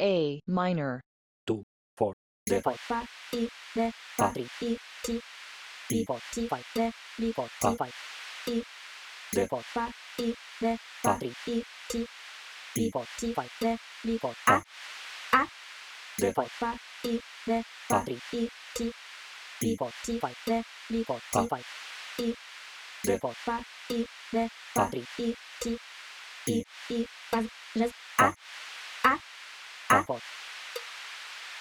A minor. re, fa, fa, i, re, fa, Fa. i, ti, I, fa, ti, fa, re, mi, Fa. ti, fa, i, Re. fa, fa, i, re, Fa. fa, i, ti, I, fa, ti, fa, re, mi, Fa. a, a, fa, fa, i, fa, Fa. i, ti, I, fa, ti, fa, re, mi, Fa. ti, fa, i, Re. fa, fa, i, re, Fa. fa, i, ti, I,